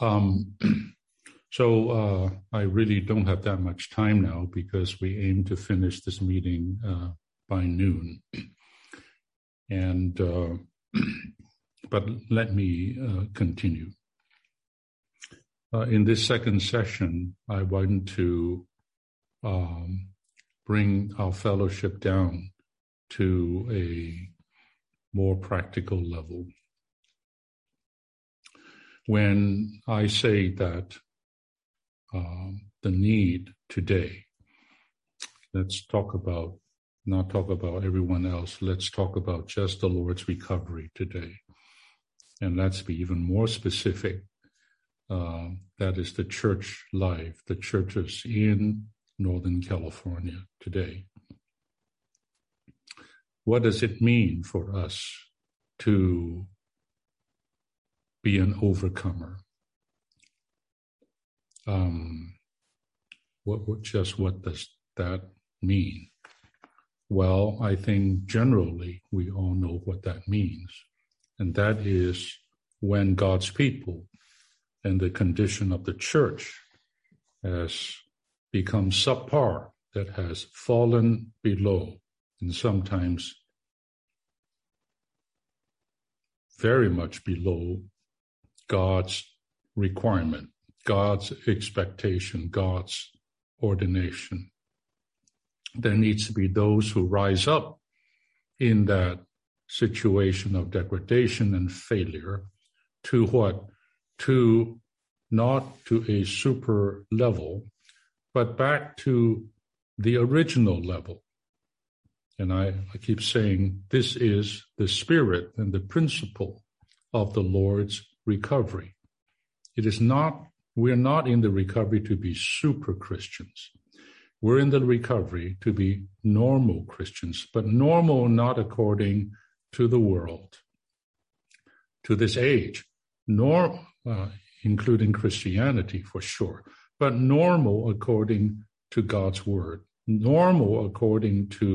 Um, so uh, I really don't have that much time now because we aim to finish this meeting uh, by noon. And uh, but let me uh, continue. Uh, in this second session, I want to um, bring our fellowship down to a more practical level. When I say that um, the need today, let's talk about, not talk about everyone else, let's talk about just the Lord's recovery today. And let's be even more specific. Uh, that is the church life, the churches in Northern California today. What does it mean for us to be an overcomer? Um, what, what, just what does that mean? Well, I think generally we all know what that means. And that is when God's people and the condition of the church has become subpar, that has fallen below, and sometimes very much below God's requirement, God's expectation, God's ordination. There needs to be those who rise up in that situation of degradation and failure to what? To not to a super level, but back to the original level. And I, I keep saying this is the spirit and the principle of the Lord's recovery. It is not, we're not in the recovery to be super Christians. We're in the recovery to be normal Christians, but normal not according to the world, to this age, nor uh, including Christianity for sure, but normal according to God's word, normal according to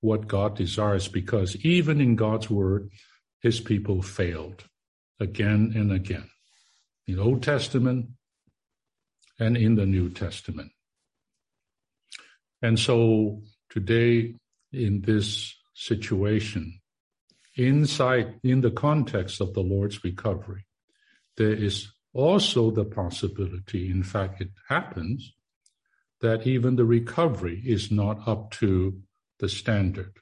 what God desires, because even in God's word, his people failed again and again. In the Old Testament and in the New Testament. And so today, in this situation, inside, in the context of the Lord's recovery, there is also the possibility, in fact, it happens, that even the recovery is not up to the standard,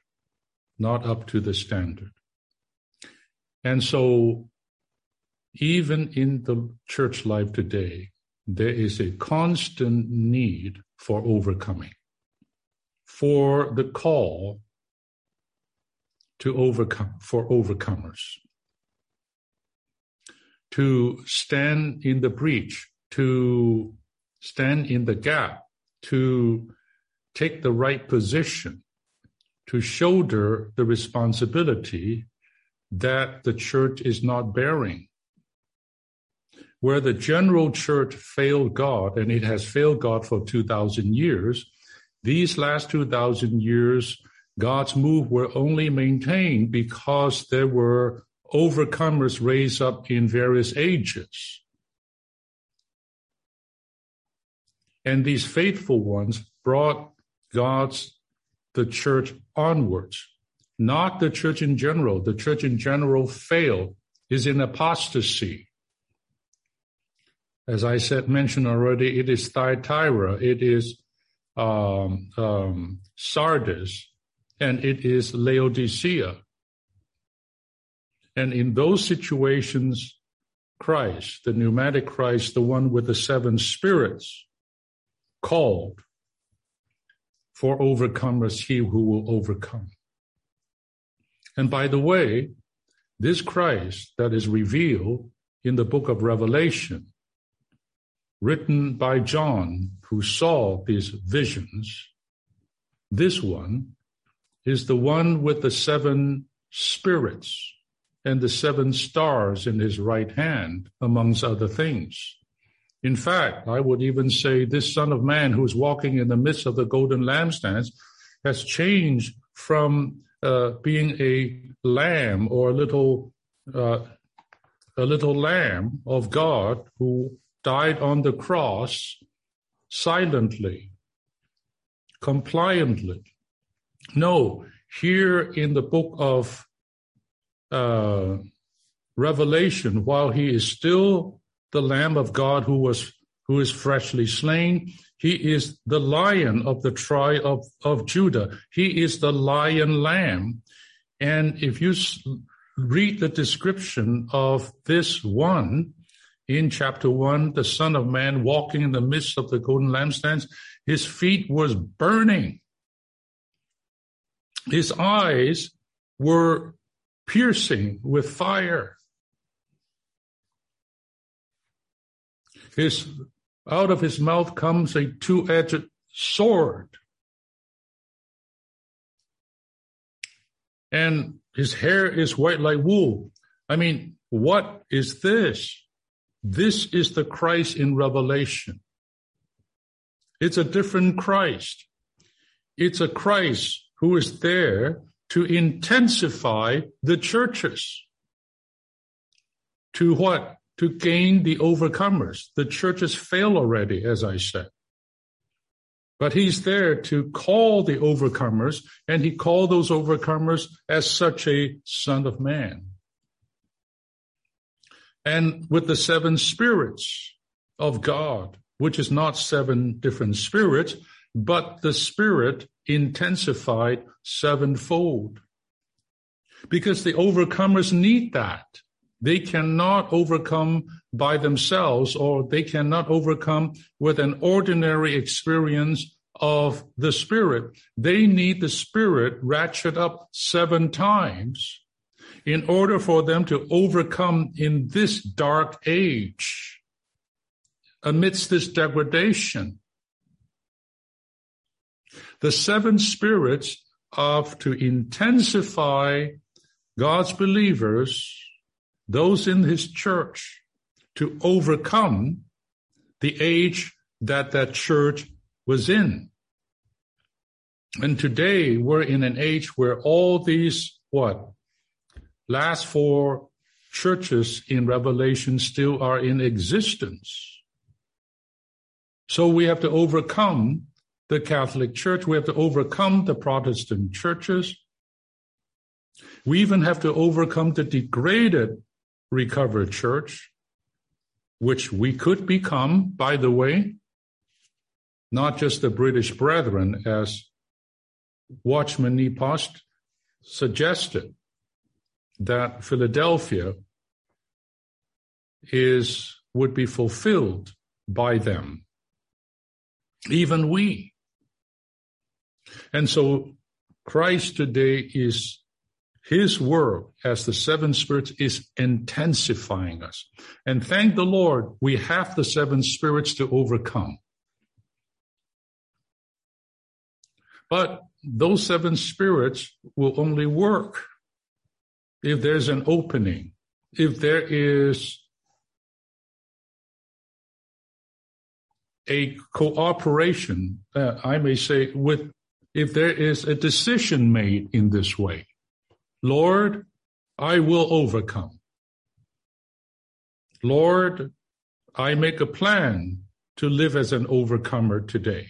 not up to the standard. And so, even in the church life today, there is a constant need for overcoming, for the call to overcome, for overcomers, to stand in the breach, to stand in the gap, to take the right position, to shoulder the responsibility that the church is not bearing. Where the general church failed God, and it has failed God for 2,000 years, these last 2,000 years, God's move were only maintained because there were overcomers raised up in various ages. And these faithful ones brought God's, the church onwards, not the church in general. The church in general failed, is in apostasy. As I said, mentioned already, it is Thyatira, it is um, um, Sardis, and it is Laodicea. And in those situations, Christ, the pneumatic Christ, the one with the seven spirits, called for overcomers, he who will overcome. And by the way, this Christ that is revealed in the book of Revelation, written by John, who saw these visions, this one is the one with the seven spirits and the seven stars in his right hand, amongst other things. In fact, I would even say this Son of Man who's walking in the midst of the golden lampstands has changed from uh, being a lamb or a little uh, a little lamb of God who died on the cross silently, compliantly. No, here in the book of uh, Revelation, while he is still the Lamb of God who was who is freshly slain, he is the Lion of the tribe of, of Judah. He is the Lion Lamb, and if you read the description of this one in chapter one, the Son of Man walking in the midst of the golden lampstands, his feet was burning. His eyes were piercing with fire. His, out of his mouth comes a two-edged sword. And his hair is white like wool. I mean, what is this? This is the Christ in Revelation. It's a different Christ. It's a Christ who is there to intensify the churches. To what? To gain the overcomers. The churches fail already, as I said. But he's there to call the overcomers, and he called those overcomers as such a son of man. And with the seven spirits of God, which is not seven different spirits, but the spirit intensified sevenfold. Because the overcomers need that. They cannot overcome by themselves or they cannot overcome with an ordinary experience of the Spirit. They need the Spirit ratchet up seven times in order for them to overcome in this dark age, amidst this degradation. The seven spirits of to intensify God's believers, those in his church, to overcome the age that that church was in. And today we're in an age where all these, what, last four churches in Revelation still are in existence. So we have to overcome the Catholic Church. We have to overcome the Protestant churches. We even have to overcome the degraded recovered church, which we could become, by the way, not just the British Brethren, as Watchman Nee Post suggested, that Philadelphia is would be fulfilled by them. Even we. And so Christ today is his work as the seven spirits is intensifying us. And thank the Lord, we have the seven spirits to overcome. But those seven spirits will only work if there's an opening, if there is a cooperation, uh, I may say, with if there is a decision made in this way. Lord, I will overcome. Lord, I make a plan to live as an overcomer today.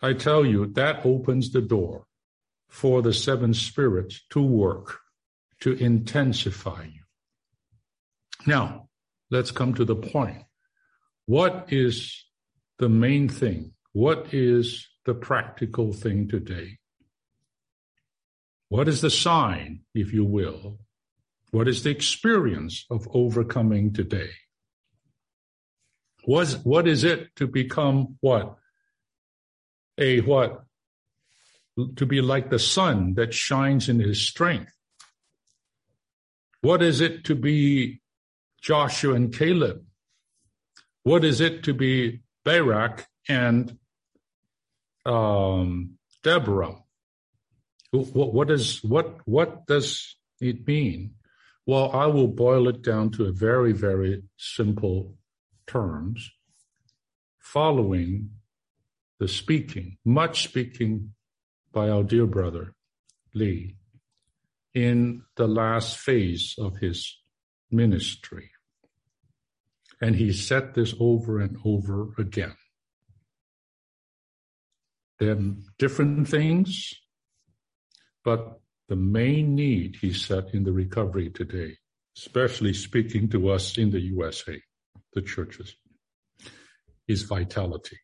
I tell you, that opens the door for the seven spirits to work, to intensify you. Now, let's come to the point. What is the main thing what is the practical thing today? What is the sign, if you will? What is the experience of overcoming today? What, what is it to become what? A what? To be like the sun that shines in his strength. What is it to be Joshua and Caleb? What is it to be Barak and um, Deborah. What, what is what what does it mean? Well, I will boil it down to a very very simple terms. Following the speaking, much speaking by our dear brother Lee, in the last phase of his ministry. And he said this over and over again. There are different things, but the main need, he said, in the recovery today, especially speaking to us in the USA, the churches, is vitality.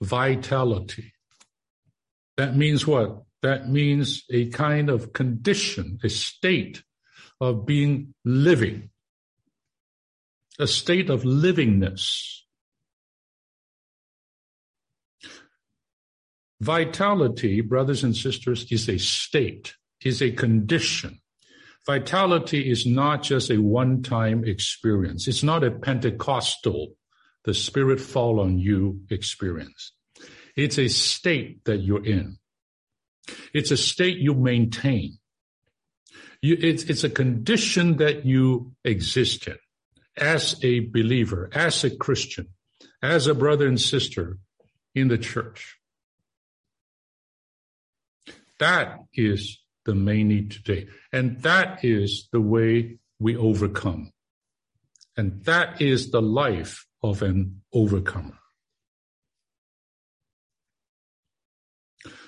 Vitality. That means what? That means a kind of condition, a state of being living, a state of livingness. Vitality, brothers and sisters, is a state, is a condition. Vitality is not just a one time experience. It's not a Pentecostal, the Spirit fall on you experience. It's a state that you're in. It's a state you maintain. You, it's, it's a condition that you exist in as a believer, as a Christian, as a brother and sister in the church. That is the main need today. And that is the way we overcome. And that is the life of an overcomer.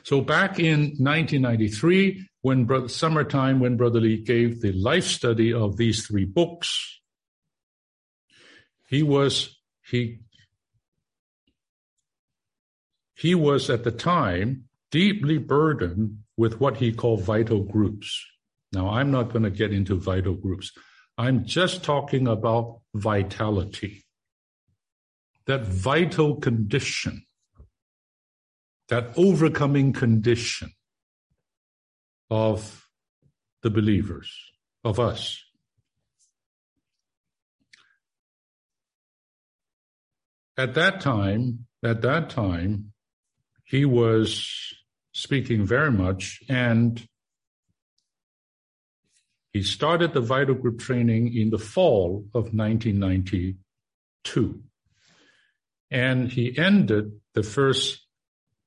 So back in 1993, when brother, summertime, when Brother Lee gave the life study of these three books, he was, he, he was at the time deeply burdened with what he called vital groups. Now, I'm not going to get into vital groups. I'm just talking about vitality. That vital condition, that overcoming condition of the believers, of us. At that time, at that time, he was speaking very much and he started the vital group training in the fall of 1992. And he ended the first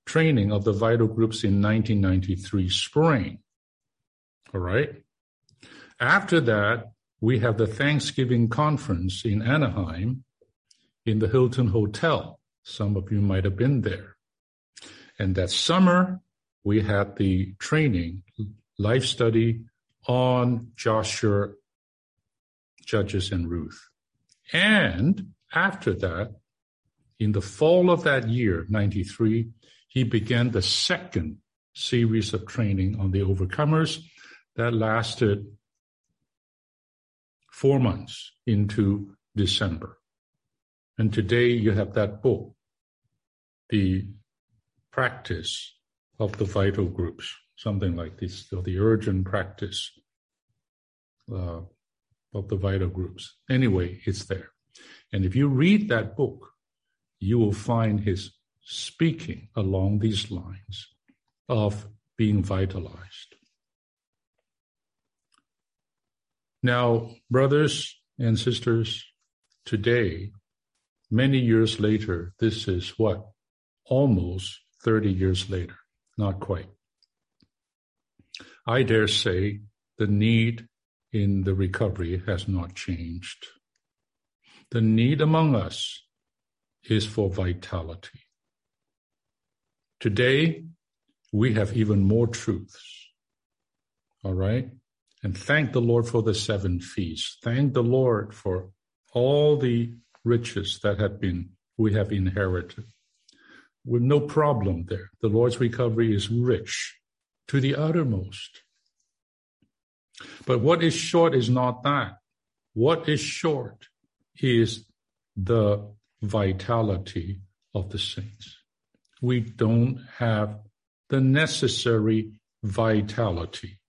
training of the vital groups in 1993 spring. All right. After that, we have the Thanksgiving conference in Anaheim in the Hilton Hotel. Some of you might have been there. And that summer, we had the training, life study on Joshua, Judges, and Ruth. And after that, in the fall of that year, 93, he began the second series of training on the overcomers that lasted four months into December. And today you have that book, The Practice of the Vital Groups, something like this, or the urgent practice uh, of the vital groups. Anyway, it's there. And if you read that book, you will find his speaking along these lines of being vitalized. Now, brothers and sisters, today, many years later, this is what? Almost 30 years later, not quite. I dare say the need in the recovery has not changed. The need among us is for vitality. Today, we have even more truths. All right? And thank the Lord for the seven feasts. Thank the Lord for all the riches that have been we have inherited. With no problem there. The Lord's recovery is rich to the uttermost. But what is short is not that. What is short is the vitality of the saints. We don't have the necessary vitality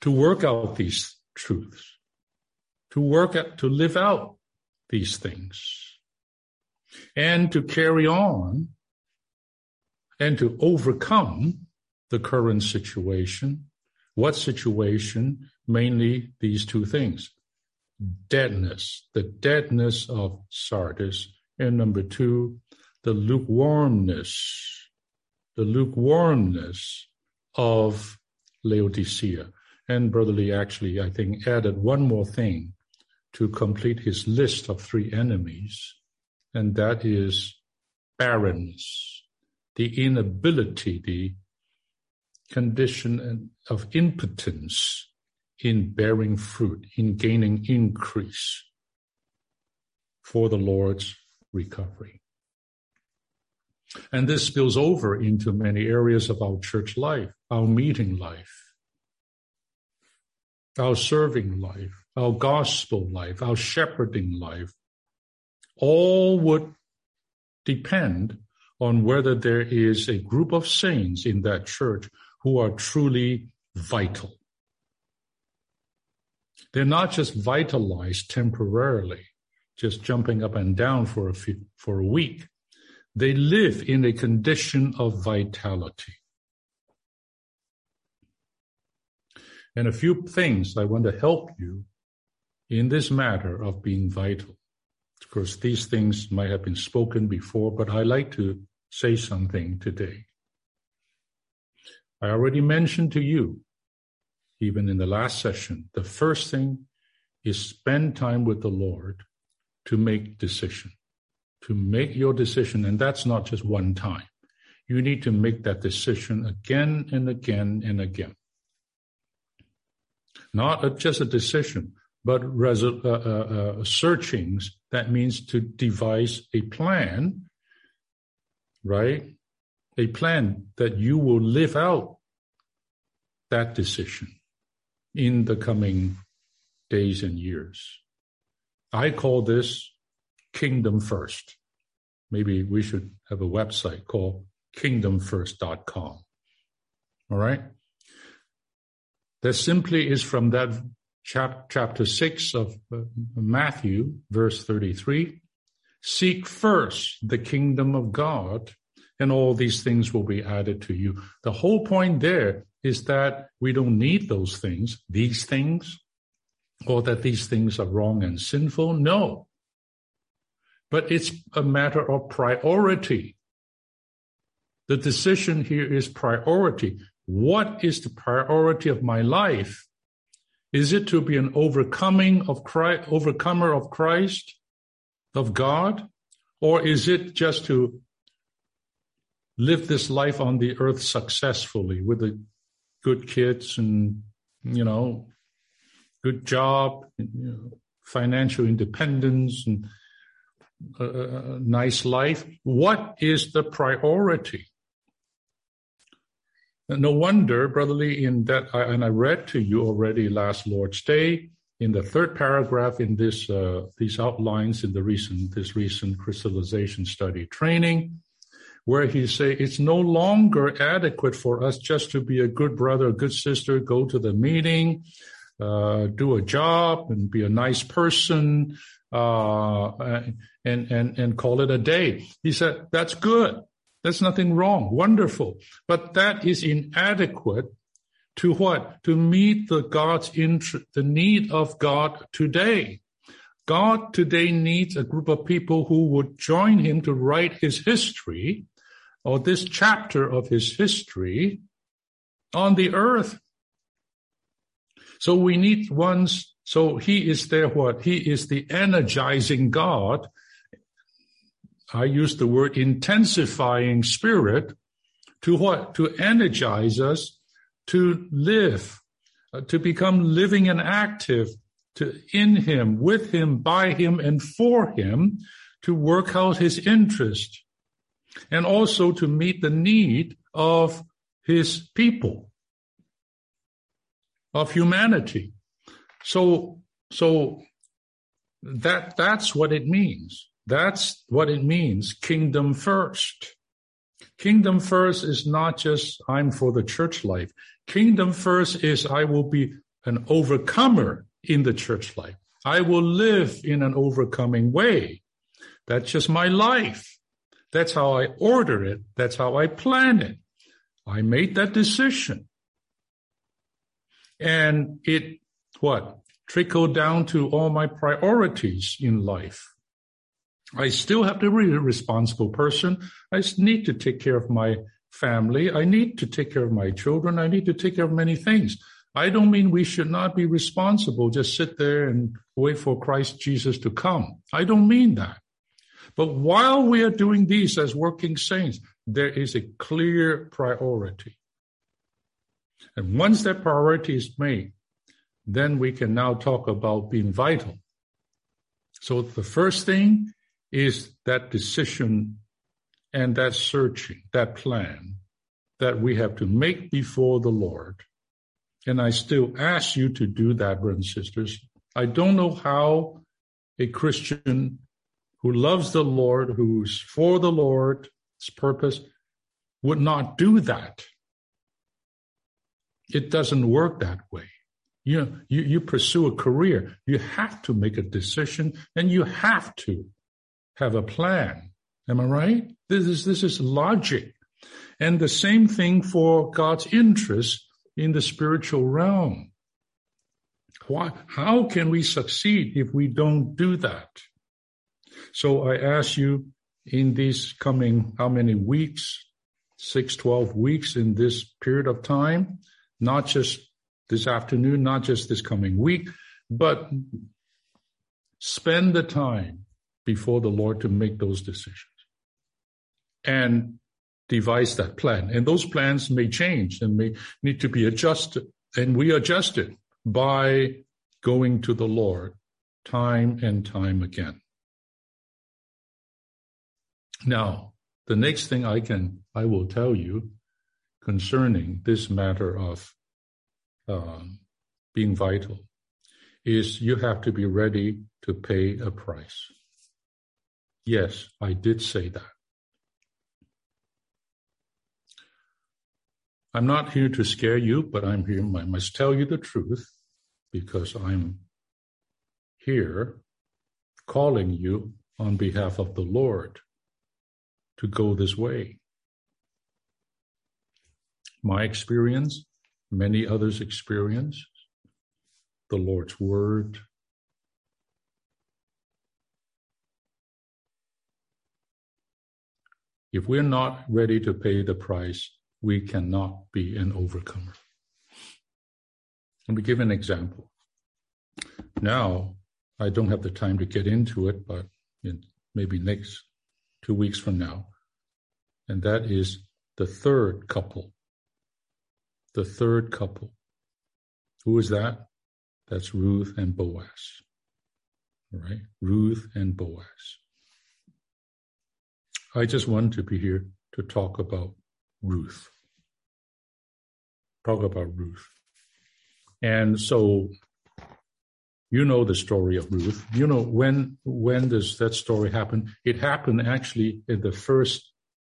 to work out these truths, to work out, to live out these things, and to carry on and to overcome the current situation. What situation? Mainly these two things deadness, the deadness of Sardis, and number two, the lukewarmness the lukewarmness of Laodicea. And Brother Lee actually, I think, added one more thing to complete his list of three enemies, and that is barrenness, the inability, the condition of impotence in bearing fruit, in gaining increase for the Lord's recovery. And this spills over into many areas of our church life, our meeting life, our serving life, our gospel life, our shepherding life, all would depend on whether there is a group of saints in that church who are truly vital. They're not just vitalized temporarily, just jumping up and down for a few, for a week. They live in a condition of vitality. And a few things I want to help you in this matter of being vital. Of course, these things might have been spoken before, but I like to say something today. I already mentioned to you, even in the last session, the first thing is spend time with the Lord to make decision, to make your decision. And that's not just one time. You need to make that decision again and again and again. Not a, just a decision, but resu- uh, uh, uh, searchings. That means to devise a plan, right? A plan that you will live out that decision in the coming days and years. I call this kingdom first. Maybe we should have a website called kingdomfirst.com. All right. That simply is from that chap- chapter 6 of uh, Matthew, verse 33. Seek first the kingdom of God, and all these things will be added to you. The whole point there is that we don't need those things, these things, or that these things are wrong and sinful. No. But it's a matter of priority. The decision here is priority. What is the priority of my life? Is it to be an overcoming of Christ, overcomer of Christ, of God? Or is it just to live this life on the earth successfully with the good kids and, you know, good job, you know, financial independence and a, a nice life? What is the priority? No wonder, Brother Lee, in that, I, and I read to you already last Lord's Day, in the third paragraph in this, uh, these outlines in the recent, this recent crystallization study training, where he say it's no longer adequate for us just to be a good brother, a good sister, go to the meeting, uh, do a job, and be a nice person, uh, and and and call it a day. He said that's good. There's nothing wrong. Wonderful. But that is inadequate to what? To meet the God's interest, the need of God today. God today needs a group of people who would join him to write his history or this chapter of his history on the earth. So we need ones. So he is there. What? He is the energizing God I use the word intensifying spirit to what? To energize us to live, uh, to become living and active to in him, with him, by him, and for him, to work out his interest, and also to meet the need of his people, of humanity. So, so that that's what it means. That's what it means, kingdom first. Kingdom first is not just I'm for the church life. Kingdom first is I will be an overcomer in the church life. I will live in an overcoming way. That's just my life. That's how I order it. That's how I plan it. I made that decision. And it, what? Trickle down to all my priorities in life. I still have to be a responsible person. I need to take care of my family. I need to take care of my children. I need to take care of many things. I don't mean we should not be responsible, just sit there and wait for Christ Jesus to come. I don't mean that. But while we are doing these as working saints, there is a clear priority. And once that priority is made, then we can now talk about being vital. So the first thing is that decision and that searching, that plan that we have to make before the Lord. And I still ask you to do that, brothers and sisters. I don't know how a Christian who loves the Lord, who's for the Lord's purpose, would not do that. It doesn't work that way. You, you, you pursue a career, you have to make a decision and you have to have a plan. Am I right? This is, this is logic. And the same thing for God's interest in the spiritual realm. Why, how can we succeed if we don't do that? So I ask you in these coming, how many weeks? Six, 12 weeks in this period of time, not just this afternoon, not just this coming week, but spend the time before the Lord to make those decisions and devise that plan. And those plans may change and may need to be adjusted. And we adjust it by going to the Lord time and time again. Now, the next thing I can, I will tell you concerning this matter of um, being vital is you have to be ready to pay a price. Yes, I did say that. I'm not here to scare you, but I'm here. I must tell you the truth because I'm here calling you on behalf of the Lord to go this way. My experience many others experience the Lord's Word. If we're not ready to pay the price, we cannot be an overcomer. Let me give an example. Now, I don't have the time to get into it, but maybe next two weeks from now. And that is the third couple the third couple. Who is that? That's Ruth and Boaz. Right? Ruth and Boaz. I just want to be here to talk about Ruth. Talk about Ruth. And so you know the story of Ruth. You know when when does that story happen? It happened actually in the first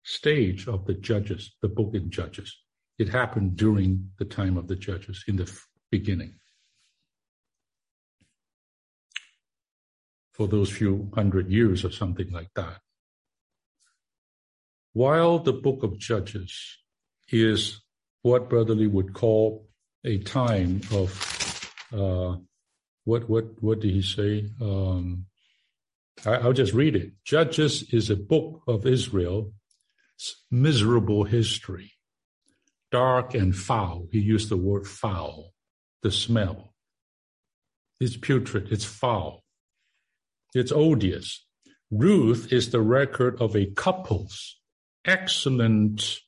stage of the Judges, the book in Judges. It happened during the time of the judges in the beginning. For those few hundred years or something like that. While the book of Judges is what Brother Lee would call a time of uh, what what what did he say? Um, I, will just read it. Judges is a book of Israel's miserable history dark and foul. He used the word foul, the smell. It's putrid, it's foul, it's odious. Ruth is the record of a couple's excellent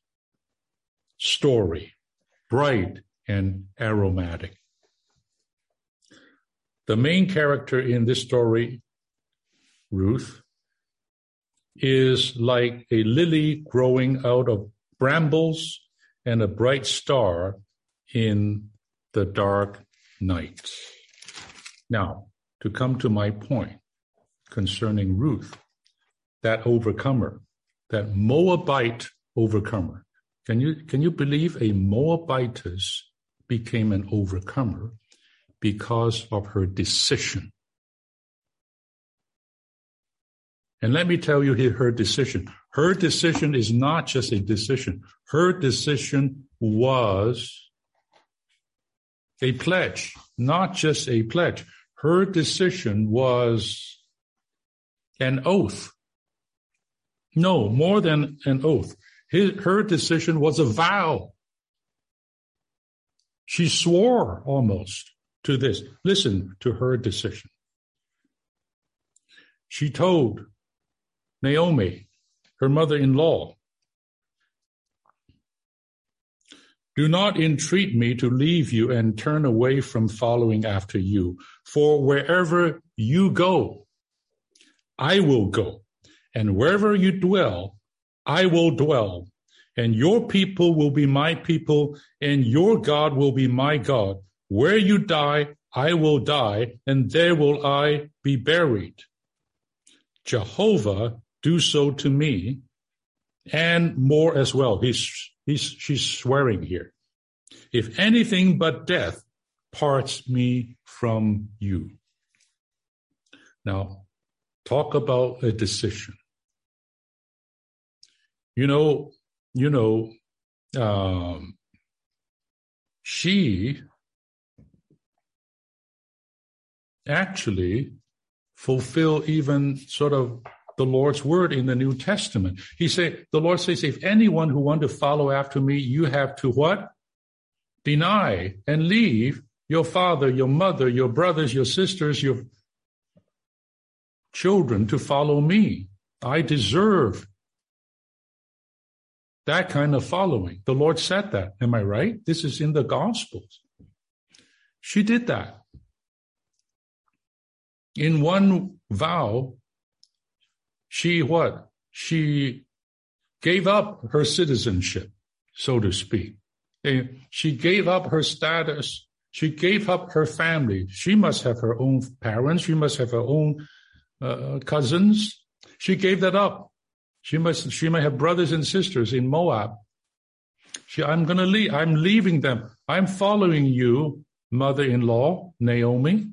story, bright and aromatic. The main character in this story, Ruth, is like a lily growing out of brambles and a bright star in the dark night. Now, to come to my point concerning Ruth, that overcomer, that Moabite overcomer. Can you, can you believe a Moabitess became an overcomer because of her decision? And let me tell you her decision. Her decision is not just a decision. Her decision was a pledge, not just a pledge. Her decision was an oath. No, more than an oath. His, her decision was a vow. She swore almost to this. Listen to her decision. She told Naomi, her mother in law, Do not entreat me to leave you and turn away from following after you, for wherever you go, I will go, and wherever you dwell, I will dwell, and your people will be my people, and your God will be my God. Where you die, I will die, and there will I be buried. Jehovah do so to me, and more as well. He's He's, she's swearing here. If anything but death parts me from you. Now, talk about a decision. You know, you know, um, she actually fulfill even sort of the Lord's word in the New Testament. He said, the Lord says, if anyone who want to follow after me, you have to what? Deny and leave your father, your mother, your brothers, your sisters, your children to follow me. I deserve that kind of following. The Lord said that. Am I right? This is in the Gospels. She did that. In one vow, she what? She gave up her citizenship, so to speak. She gave up her status. She gave up her family. She must have her own parents. She must have her own uh, cousins. She gave that up. She must. She may have brothers and sisters in Moab. She, I'm going to leave. I'm leaving them. I'm following you, mother-in-law Naomi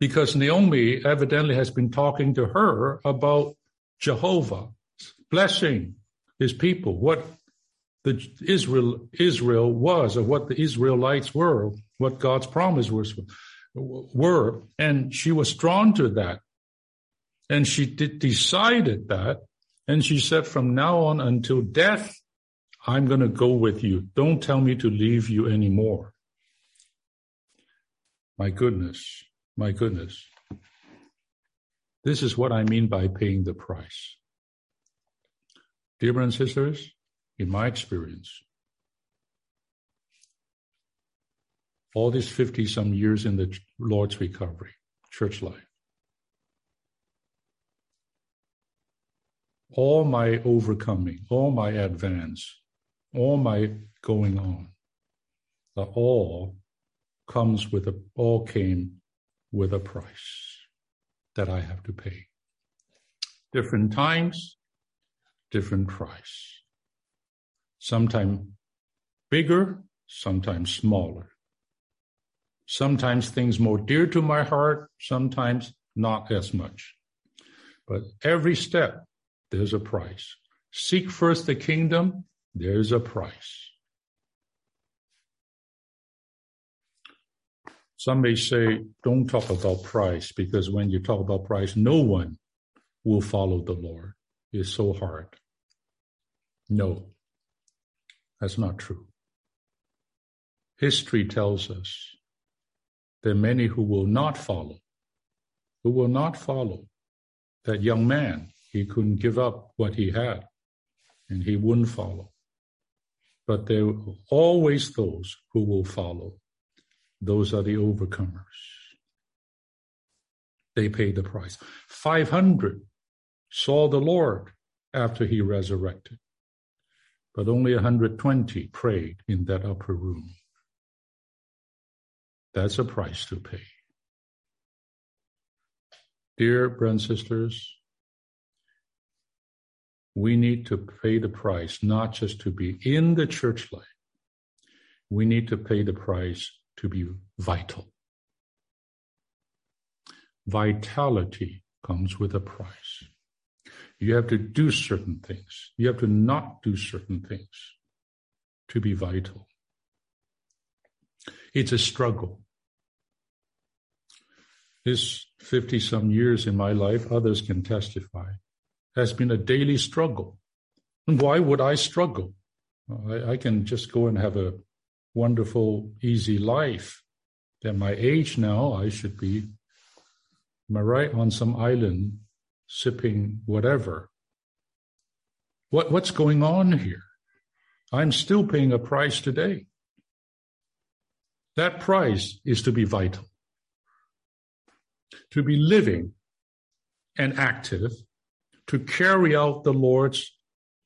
because Naomi evidently has been talking to her about Jehovah blessing his people, what the Israel Israel was, or what the Israelites were, what God's promise was were, and she was drawn to that, and she decided that, and she said, "From now on until death, I'm going to go with you. Don't tell me to leave you anymore." My goodness. My goodness. This is what I mean by paying the price. Dear brothers and sisters, in my experience, all these 50 some years in the Lord's recovery, church life, all my overcoming, all my advance, all my going on, all comes with a, all came with a price that I have to pay. Different times, different price. Sometimes bigger, sometimes smaller. Sometimes things more dear to my heart, sometimes not as much. But every step, there's a price. Seek first the kingdom, there's a price. Some may say, don't talk about price because when you talk about price, no one will follow the Lord. It's so hard. No, that's not true. History tells us there are many who will not follow, who will not follow. That young man, he couldn't give up what he had and he wouldn't follow. But there are always those who will follow those are the overcomers. They paid the price. 500 saw the Lord after he resurrected, but only 120 prayed in that upper room. That's a price to pay. Dear brothers and sisters, we need to pay the price not just to be in the church life. We need to pay the price to be vital. Vitality comes with a price. You have to do certain things. You have to not do certain things to be vital. It's a struggle. This 50 some years in my life, others can testify, has been a daily struggle And why would I struggle? I, I, can just go and have a wonderful, easy life. At my age now, I should be, am I right, on some island sipping whatever. What, what's going on here? I'm still paying a price today. That price is to be vital, to be living and active, to carry out the Lord's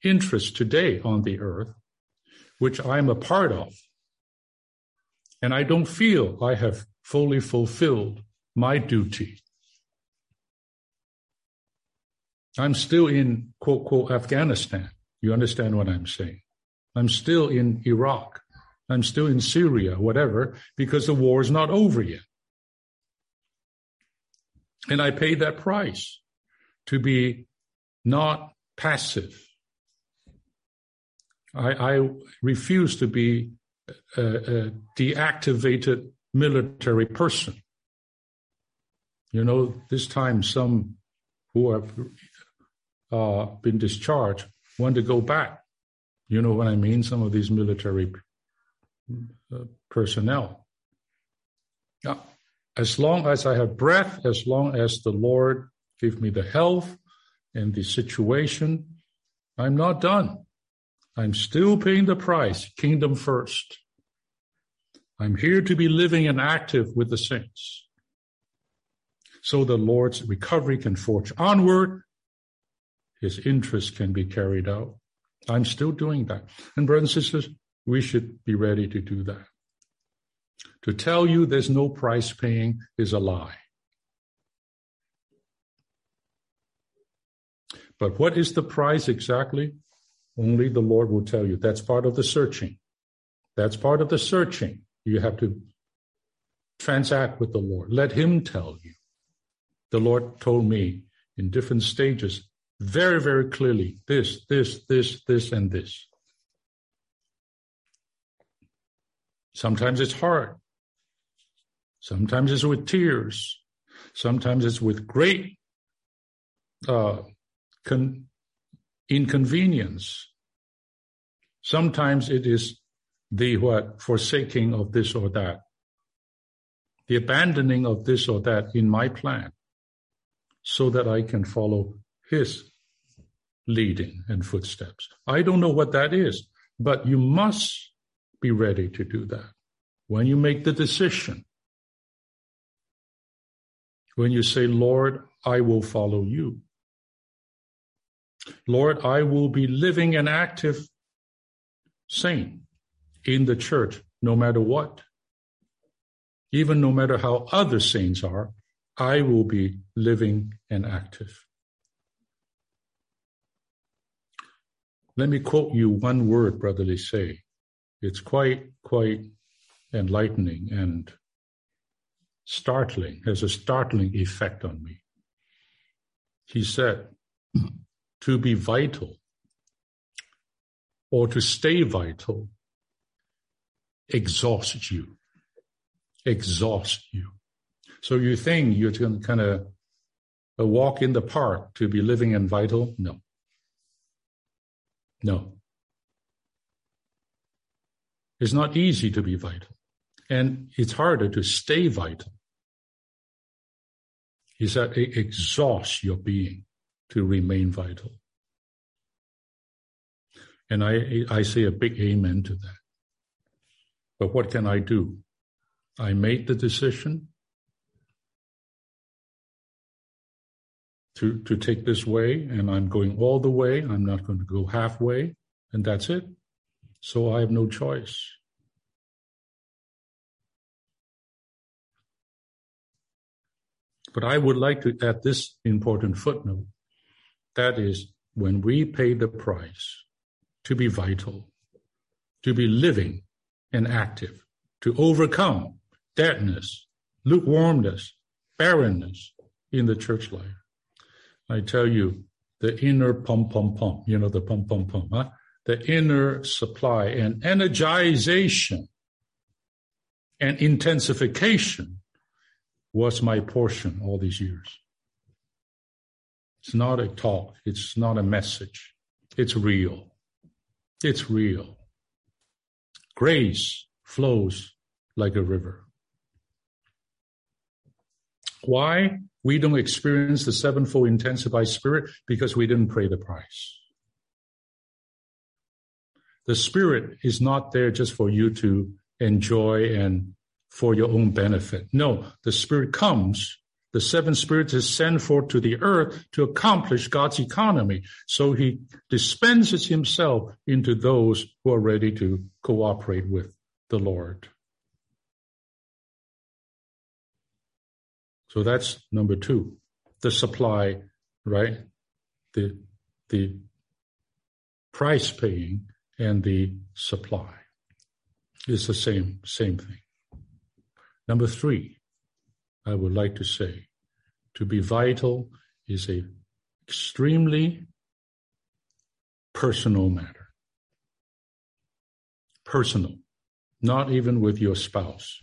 interest today on the earth, which I'm a part of. And I don't feel I have fully fulfilled my duty. I'm still in quote, quote, Afghanistan. You understand what I'm saying? I'm still in Iraq. I'm still in Syria, whatever, because the war is not over yet. And I paid that price to be not passive, I, I refuse to be a, deactivated military person. You know, this time some who have uh, been discharged want to go back. You know what I mean? Some of these military uh, personnel. Yeah. As long as I have breath, as long as the Lord give me the health and the situation, I'm not done. I'm still paying the price, kingdom first. I'm here to be living and active with the saints. So the Lord's recovery can forge onward. His interest can be carried out. I'm still doing that. And brothers and sisters, we should be ready to do that. To tell you there's no price paying is a lie. But what is the price exactly? Only the Lord will tell you. That's part of the searching. That's part of the searching. You have to transact with the Lord. Let Him tell you. The Lord told me in different stages very, very clearly this, this, this, this, and this. Sometimes it's hard. Sometimes it's with tears. Sometimes it's with great uh, con- inconvenience. Sometimes it is the what forsaking of this or that, the abandoning of this or that in my plan, so that I can follow His leading and footsteps. I don't know what that is, but you must be ready to do that. When you make the decision, when you say, Lord, I will follow you. Lord, I will be living an active saint in the church no matter what. Even no matter how other saints are, I will be living and active. Let me quote you one word, Brother say. It's quite, quite enlightening and startling, has a startling effect on me. He said, to be vital or to stay vital exhausts you. Exhaust you. So you think you're going to kind of a uh, walk in the park to be living and vital? No. No. It's not easy to be vital. And it's harder to stay vital. Is that it exhausts your being to remain vital. And I, I say a big amen to that. But what can I do? I made the decision to, to take this way, and I'm going all the way. I'm not going to go halfway, and that's it. So I have no choice. But I would like to add this important footnote. That is, when we pay the price to be vital, to be living and active, to overcome deadness, lukewarmness, barrenness in the church life. I tell you, the inner pump, pump, pump, you know, the pump, pump, pump, huh? the inner supply and energization and intensification was my portion all these years. It's not a talk. It's not a message. It's real. It's real. Grace flows like a river. Why we don't experience the sevenfold intensified spirit? Because we didn't pay the price. The spirit is not there just for you to enjoy and for your own benefit. No, the spirit comes the seven spirits is sent forth to the earth to accomplish God's economy. So he dispenses himself into those who are ready to cooperate with the Lord. So that's number two. The supply, right? The, the price paying and the supply is the same, same thing. Number three, I would like to say to be vital is a extremely personal matter. Personal, not even with your spouse.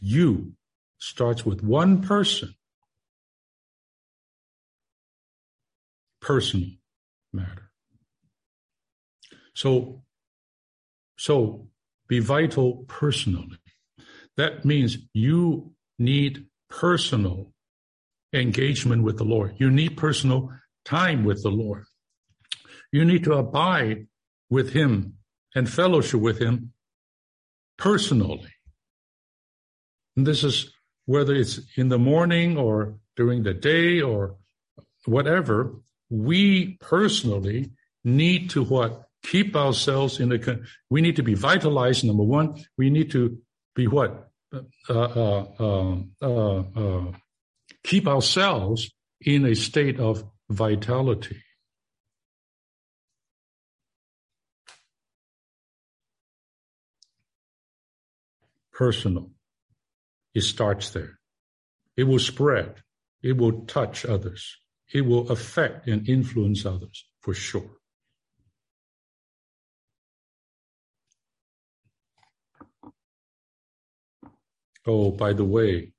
You starts with one person. Personal matter. So, so be vital personally. That means you need personal engagement with the Lord. You need personal time with the Lord. You need to abide with Him and fellowship with Him personally. And this is whether it's in the morning or during the day or whatever, we personally need to what? Keep ourselves in the, we need to be vitalized. Number one, we need to be what? Uh, uh, uh, keep ourselves in a state of vitality. Personal. It starts there. It will spread. It will touch others. It will affect and influence others for sure. Oh, by the way,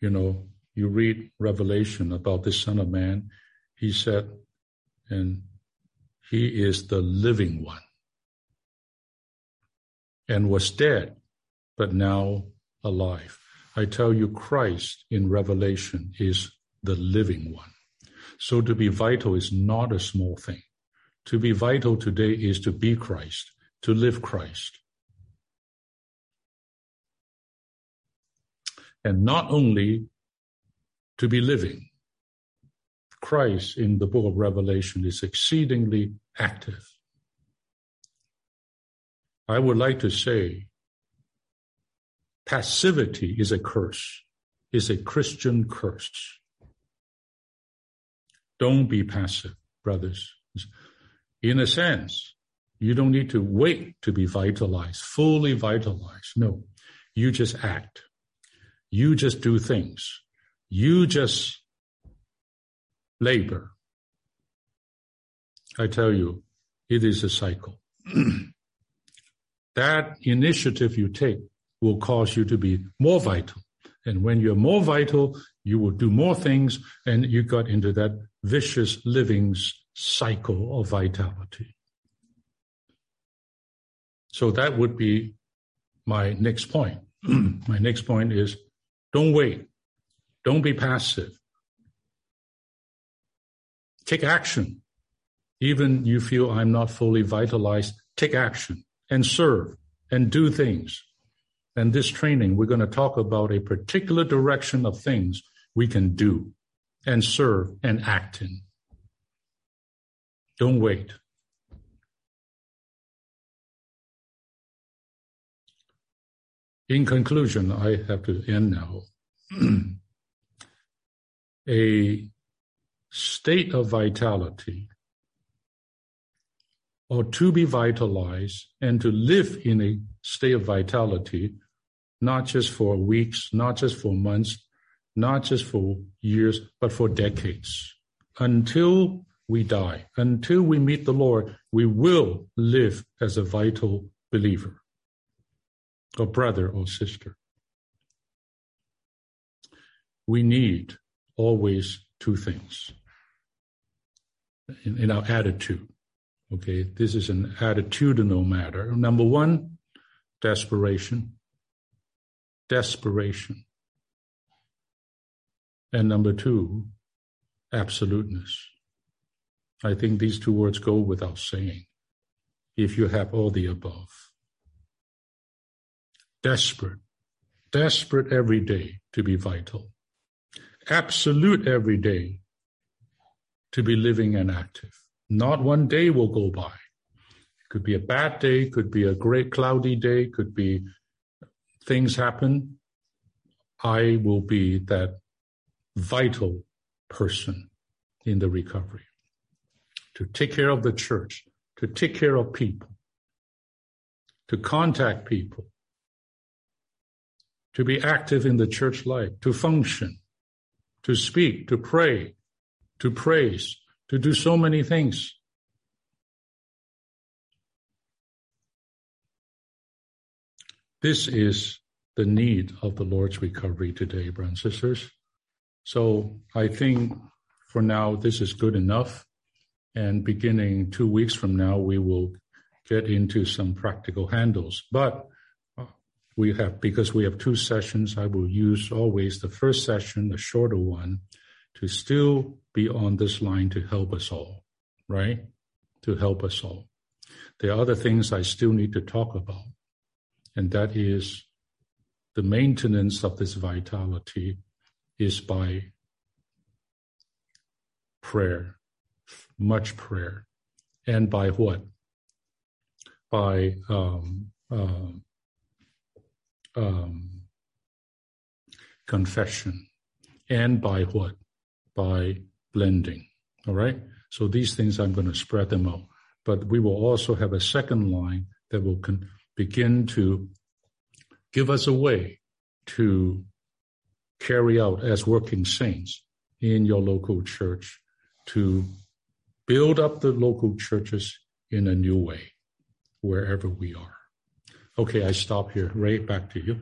you know, you read Revelation about the Son of Man, he said, and he is the living one and was dead, but now alive. I tell you, Christ in Revelation is the living one. So to be vital is not a small thing. To be vital today is to be Christ, to live Christ. And not only to be living. Christ in the book of Revelation is exceedingly active. I would like to say passivity is a curse, is a Christian curse. Don't be passive, brothers. In a sense, you don't need to wait to be vitalized, fully vitalized. No, you just act. You just do things. You just labor. I tell you, it is a cycle. that initiative you take will cause you to be more vital. And when you're more vital, you will do more things and you got into that vicious living cycle of vitality. So that would be my next point. my next point is don't wait. Don't be passive. Take action. Even you feel I'm not fully vitalized, take action and serve and do things. And this training, we're going to talk about a particular direction of things we can do and serve and act in. Don't wait. In conclusion, I have to end now. a state of vitality or to be vitalized and to live in a state of vitality, not just for weeks, not just for months, not just for years, but for decades. Until we die, until we meet the Lord, we will live as a vital believer, or brother or sister. We need always two things in, in our attitude. Okay, this is an attitudinal matter. Number one, desperation. Desperation. And number two, absoluteness. I think these two words go without saying if you have all the above. Desperate, desperate every day to be vital, absolute every day to be living and active. Not one day will go by. It could be a bad day, could be a great cloudy day, could be things happen. I will be that vital person in the recovery to take care of the church, to take care of people, to contact people, to be active in the church life, to function, to speak, to pray, to praise, to do so many things. This is the need of the Lord's recovery today, brothers and sisters. So I think for now, this is good enough. And beginning two weeks from now, we will get into some practical handles. But we have, because we have two sessions, I will use always the first session, the shorter one, to still be on this line to help us all, right? To help us all. There are other things I still need to talk about, and that is the maintenance of this vitality is by prayer, much prayer, and by what? By um, um, um, confession, and by what? By blending. All right. So these things I'm going to spread them out, but we will also have a second line that will con- begin to give us a way to carry out as working saints in your local church to build up the local churches in a new way wherever we are. Okay, I stop here. Ray, back to you.